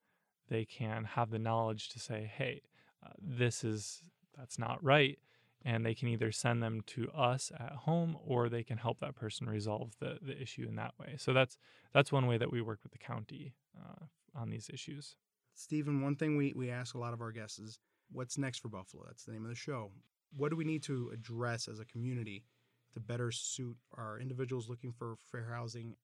they can have the knowledge to say, hey, uh, this is, that's not right. And they can either send them to us at home or they can help that person resolve the, the issue in that way. So that's, that's one way that we work with the county uh, on these issues. Steven, one thing we, we ask a lot of our guests is what's next for Buffalo? That's the name of the show. What do we need to address as a community to better suit our individuals looking for fair housing?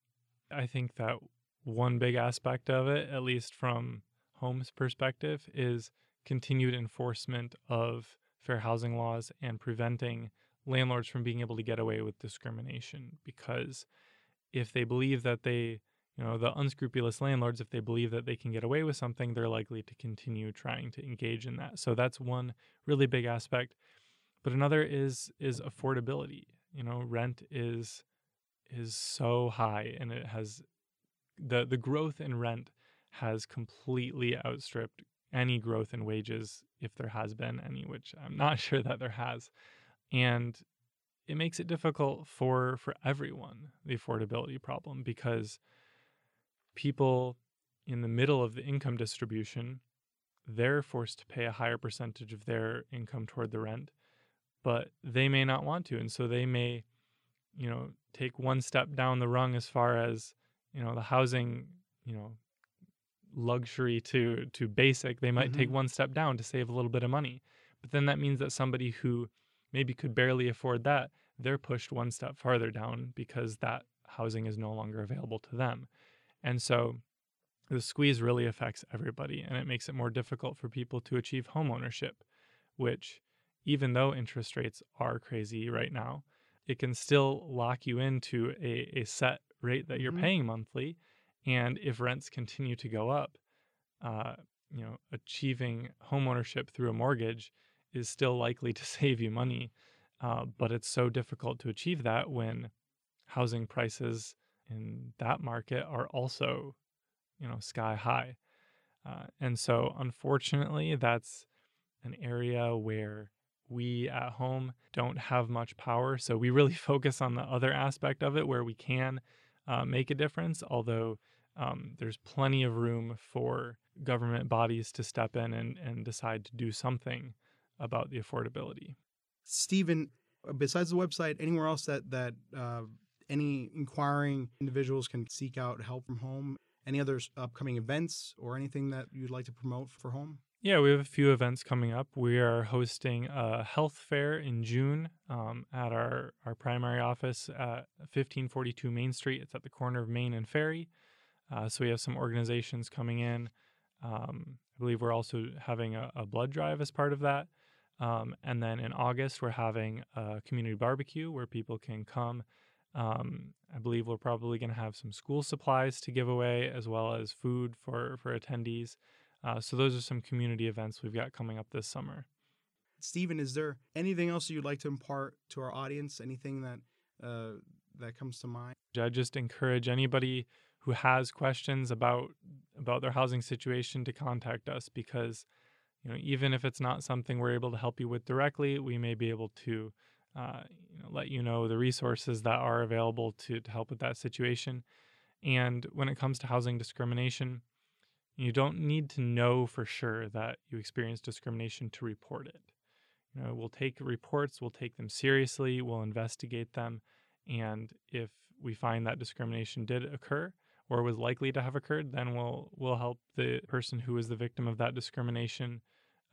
I think that one big aspect of it, at least from Home's perspective, is continued enforcement of fair housing laws and preventing landlords from being able to get away with discrimination. Because if they believe that they, you know, the unscrupulous landlords, if they believe that they can get away with something, they're likely to continue trying to engage in that. So that's one really big aspect. But another is is affordability. You know, rent is is so high and it has the the growth in rent has completely outstripped any growth in wages if there has been any which I'm not sure that there has and it makes it difficult for for everyone the affordability problem because people in the middle of the income distribution they're forced to pay a higher percentage of their income toward the rent but they may not want to and so they may you know take one step down the rung as far as you know the housing you know luxury to to basic they might mm-hmm. take one step down to save a little bit of money but then that means that somebody who maybe could barely afford that they're pushed one step farther down because that housing is no longer available to them and so the squeeze really affects everybody and it makes it more difficult for people to achieve home ownership which even though interest rates are crazy right now it can still lock you into a, a set rate that you're mm-hmm. paying monthly. And if rents continue to go up, uh, you know, achieving homeownership through a mortgage is still likely to save you money. Uh, but it's so difficult to achieve that when housing prices in that market are also, you know, sky high. Uh, and so, unfortunately, that's an area where we at home don't have much power. So we really focus on the other aspect of it where we can uh, make a difference, although um, there's plenty of room for government bodies to step in and, and decide to do something about the affordability. Steven, uh, besides the website, anywhere else that, that uh, any inquiring individuals can seek out help from home? Any other upcoming events or anything that you'd like to promote for home? Yeah, we have a few events coming up. We are hosting a health fair in June um, at our, our primary office at 1542 Main Street. It's at the corner of Main and Ferry. Uh, so we have some organizations coming in. Um, I believe we're also having a, a, blood drive as part of that. Um, and then in August, we're having a community barbecue where people can come. Um, I believe we're probably going to have some school supplies to give away as well as food for, for attendees. Uh, so those are some community events we've got coming up this summer. Steven, is there anything else you'd like to impart to our audience? Anything that uh, that comes to mind? I just encourage anybody who has questions about about their housing situation to contact us because you know even if it's not something we're able to help you with directly, we may be able to uh, you know, let you know the resources that are available to, to help with that situation. And when it comes to housing discrimination, you don't need to know for sure that you experience discrimination to report it. You know, we'll take reports, we'll take them seriously, we'll investigate them, and if we find that discrimination did occur or was likely to have occurred, then we'll we'll help the person who is the victim of that discrimination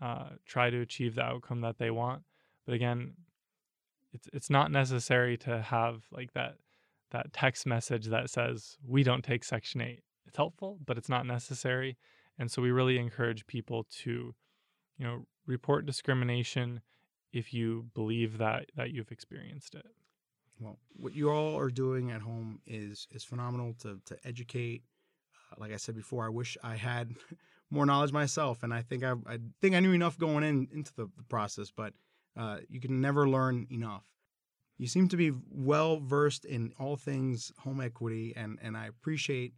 uh, try to achieve the outcome that they want. But again, it's it's not necessary to have like that that text message that says we don't take Section Eight. It's helpful, but it's not necessary. And so we really encourage people to, you know, report discrimination if you believe that that you've experienced it. Well, what you all are doing at home is is phenomenal to to educate. Uh, like I said before, I wish I had more knowledge myself, and I think I, I think I knew enough going in into the, the process. But uh, you can never learn enough. You seem to be well versed in all things home equity, and and I appreciate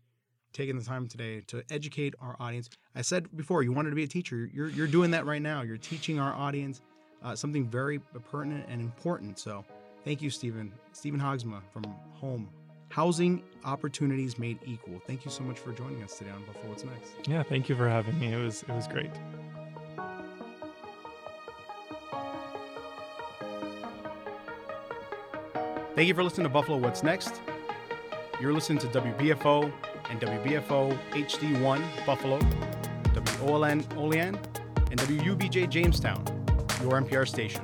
taking the time today to educate our audience. I said before you wanted to be a teacher. You're you're doing that right now. You're teaching our audience uh, something very pertinent and important. So thank you, Steven. Steven Haagsma from Home. Housing opportunities made equal. Thank you so much for joining us today on Buffalo What's Next. Yeah, thank you for having me. It was it was great. Thank you for listening to Buffalo What's Next. You're listening to WBFO and WBFO HD1 Buffalo, WOLN Olean, and WUBJ Jamestown, your NPR station.